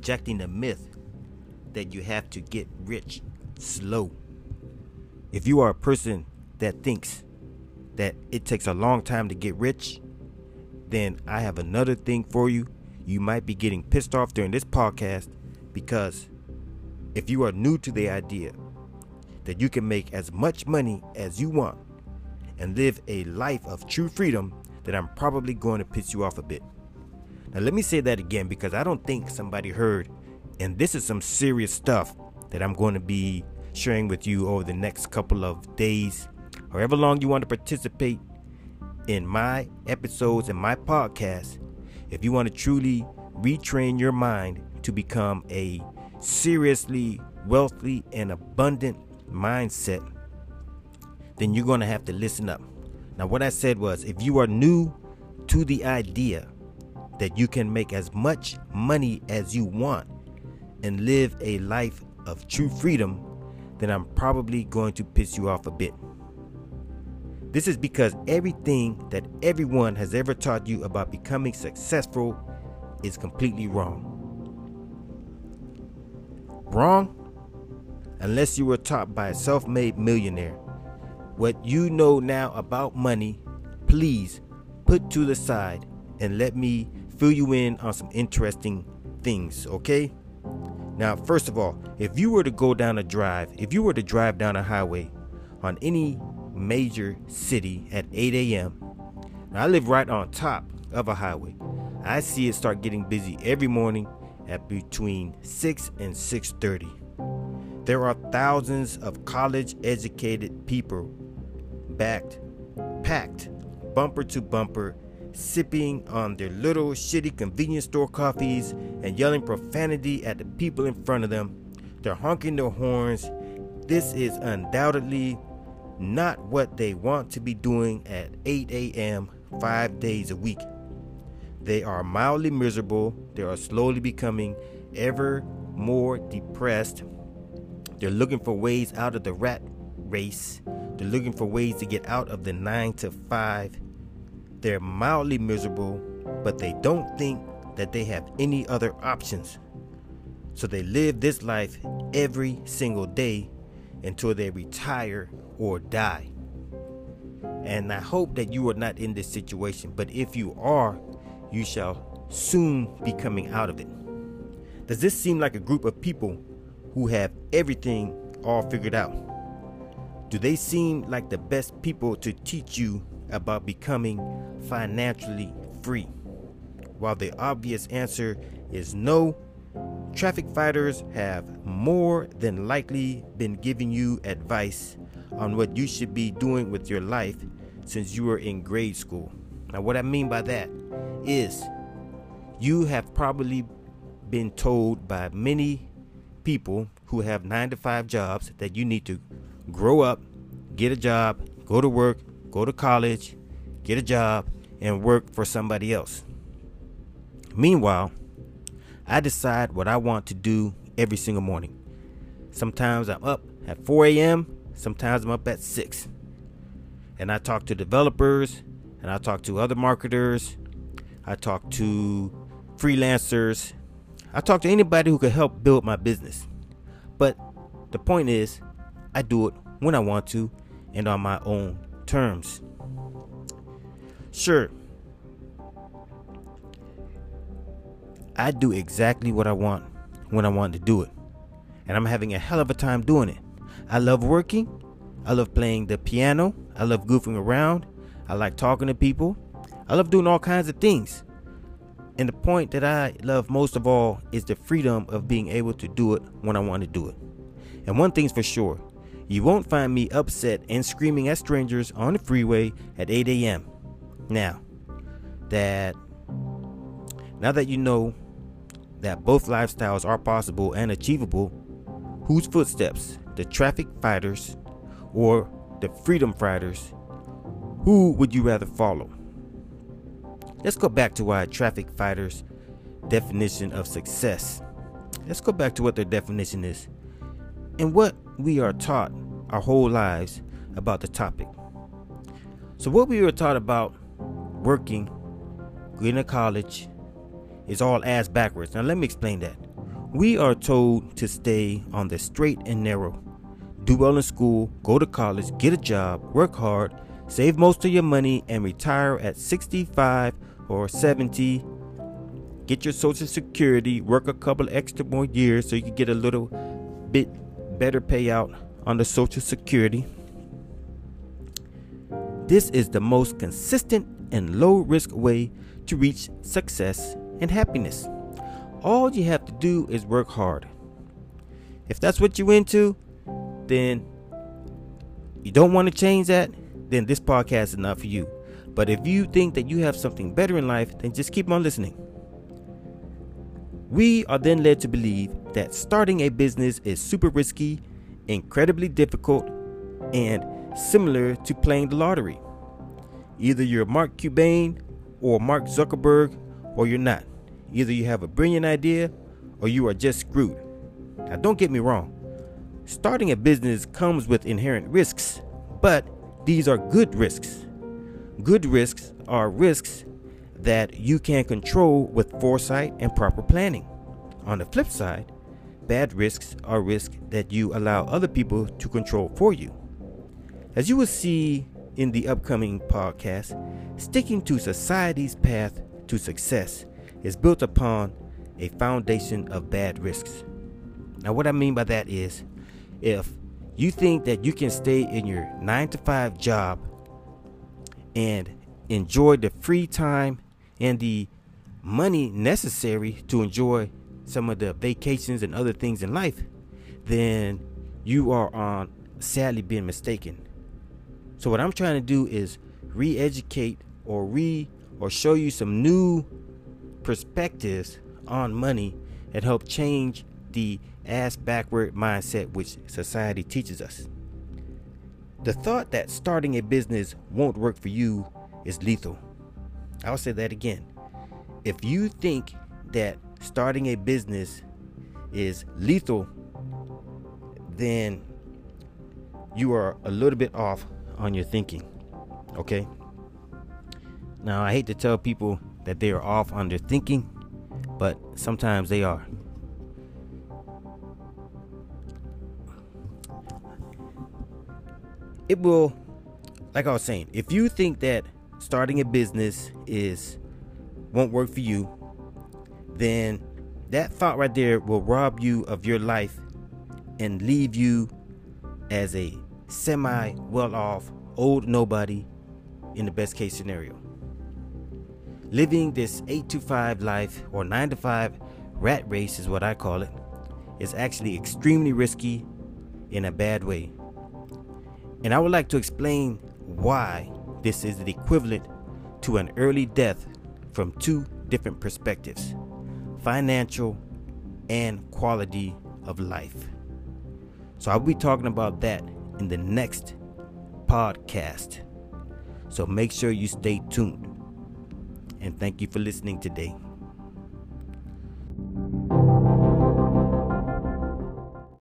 rejecting the myth that you have to get rich slow. If you are a person that thinks that it takes a long time to get rich, then I have another thing for you. You might be getting pissed off during this podcast because if you are new to the idea that you can make as much money as you want and live a life of true freedom, then I'm probably going to piss you off a bit. Now, let me say that again because I don't think somebody heard, and this is some serious stuff that I'm going to be sharing with you over the next couple of days, however long you want to participate in my episodes and my podcast. If you want to truly retrain your mind to become a seriously wealthy and abundant mindset, then you're going to have to listen up. Now, what I said was if you are new to the idea that you can make as much money as you want and live a life of true freedom, then I'm probably going to piss you off a bit. This is because everything that everyone has ever taught you about becoming successful is completely wrong. Wrong? Unless you were taught by a self made millionaire. What you know now about money, please put to the side and let me fill you in on some interesting things, okay? Now, first of all, if you were to go down a drive, if you were to drive down a highway on any major city at 8 a.m., I live right on top of a highway. I see it start getting busy every morning at between 6 and 6:30. There are thousands of college educated people backed packed bumper to bumper sipping on their little shitty convenience store coffees and yelling profanity at the people in front of them. They're honking their horns. This is undoubtedly not what they want to be doing at 8 a.m. five days a week. They are mildly miserable. They are slowly becoming ever more depressed. They're looking for ways out of the rat race. They're looking for ways to get out of the 9 to 5 they're mildly miserable, but they don't think that they have any other options. So they live this life every single day until they retire or die. And I hope that you are not in this situation, but if you are, you shall soon be coming out of it. Does this seem like a group of people who have everything all figured out? Do they seem like the best people to teach you about becoming financially free? While the obvious answer is no, traffic fighters have more than likely been giving you advice on what you should be doing with your life since you were in grade school. Now, what I mean by that is you have probably been told by many people who have nine to five jobs that you need to grow up, get a job, go to work, go to college, get a job, and work for somebody else. Meanwhile, I decide what I want to do every single morning. Sometimes I'm up at 4 a.m., sometimes I'm up at 6. And I talk to developers, and I talk to other marketers, I talk to freelancers, I talk to anybody who could help build my business. But the point is, I do it when I want to and on my own terms. Sure, I do exactly what I want when I want to do it. And I'm having a hell of a time doing it. I love working. I love playing the piano. I love goofing around. I like talking to people. I love doing all kinds of things. And the point that I love most of all is the freedom of being able to do it when I want to do it. And one thing's for sure you won't find me upset and screaming at strangers on the freeway at 8 a.m. Now, that now that you know that both lifestyles are possible and achievable, whose footsteps, the traffic fighters or the freedom fighters, who would you rather follow? Let's go back to our traffic fighters' definition of success. Let's go back to what their definition is and what we are taught our whole lives about the topic. So, what we were taught about working, going to college, is all ass backwards. Now, let me explain that. We are told to stay on the straight and narrow. Do well in school, go to college, get a job, work hard, save most of your money, and retire at 65 or 70. Get your Social Security, work a couple extra more years so you can get a little bit better payout on the Social Security. This is the most consistent and low risk way to reach success and happiness. All you have to do is work hard. If that's what you're into, then you don't want to change that, then this podcast is not for you. But if you think that you have something better in life, then just keep on listening. We are then led to believe that starting a business is super risky, incredibly difficult, and similar to playing the lottery. Either you're Mark Cuban or Mark Zuckerberg, or you're not. Either you have a brilliant idea or you are just screwed. Now, don't get me wrong. Starting a business comes with inherent risks, but these are good risks. Good risks are risks that you can control with foresight and proper planning. On the flip side, bad risks are risks that you allow other people to control for you. As you will see in the upcoming podcast, sticking to society's path to success is built upon a foundation of bad risks. Now, what I mean by that is if you think that you can stay in your nine to five job and enjoy the free time and the money necessary to enjoy some of the vacations and other things in life, then you are on sadly being mistaken. So what I'm trying to do is re-educate or re or show you some new perspectives on money and help change the ass backward mindset which society teaches us. The thought that starting a business won't work for you is lethal. I'll say that again. If you think that starting a business is lethal, then you are a little bit off on your thinking. Okay? Now, I hate to tell people that they are off on their thinking, but sometimes they are. It will, like I was saying, if you think that starting a business is won't work for you, then that thought right there will rob you of your life and leave you as a semi well off old nobody in the best case scenario. Living this 8 to 5 life or 9 to 5 rat race is what I call it is actually extremely risky in a bad way. And I would like to explain why this is the equivalent to an early death from two different perspectives financial and quality of life. So I'll be talking about that in the next podcast. So make sure you stay tuned and thank you for listening today.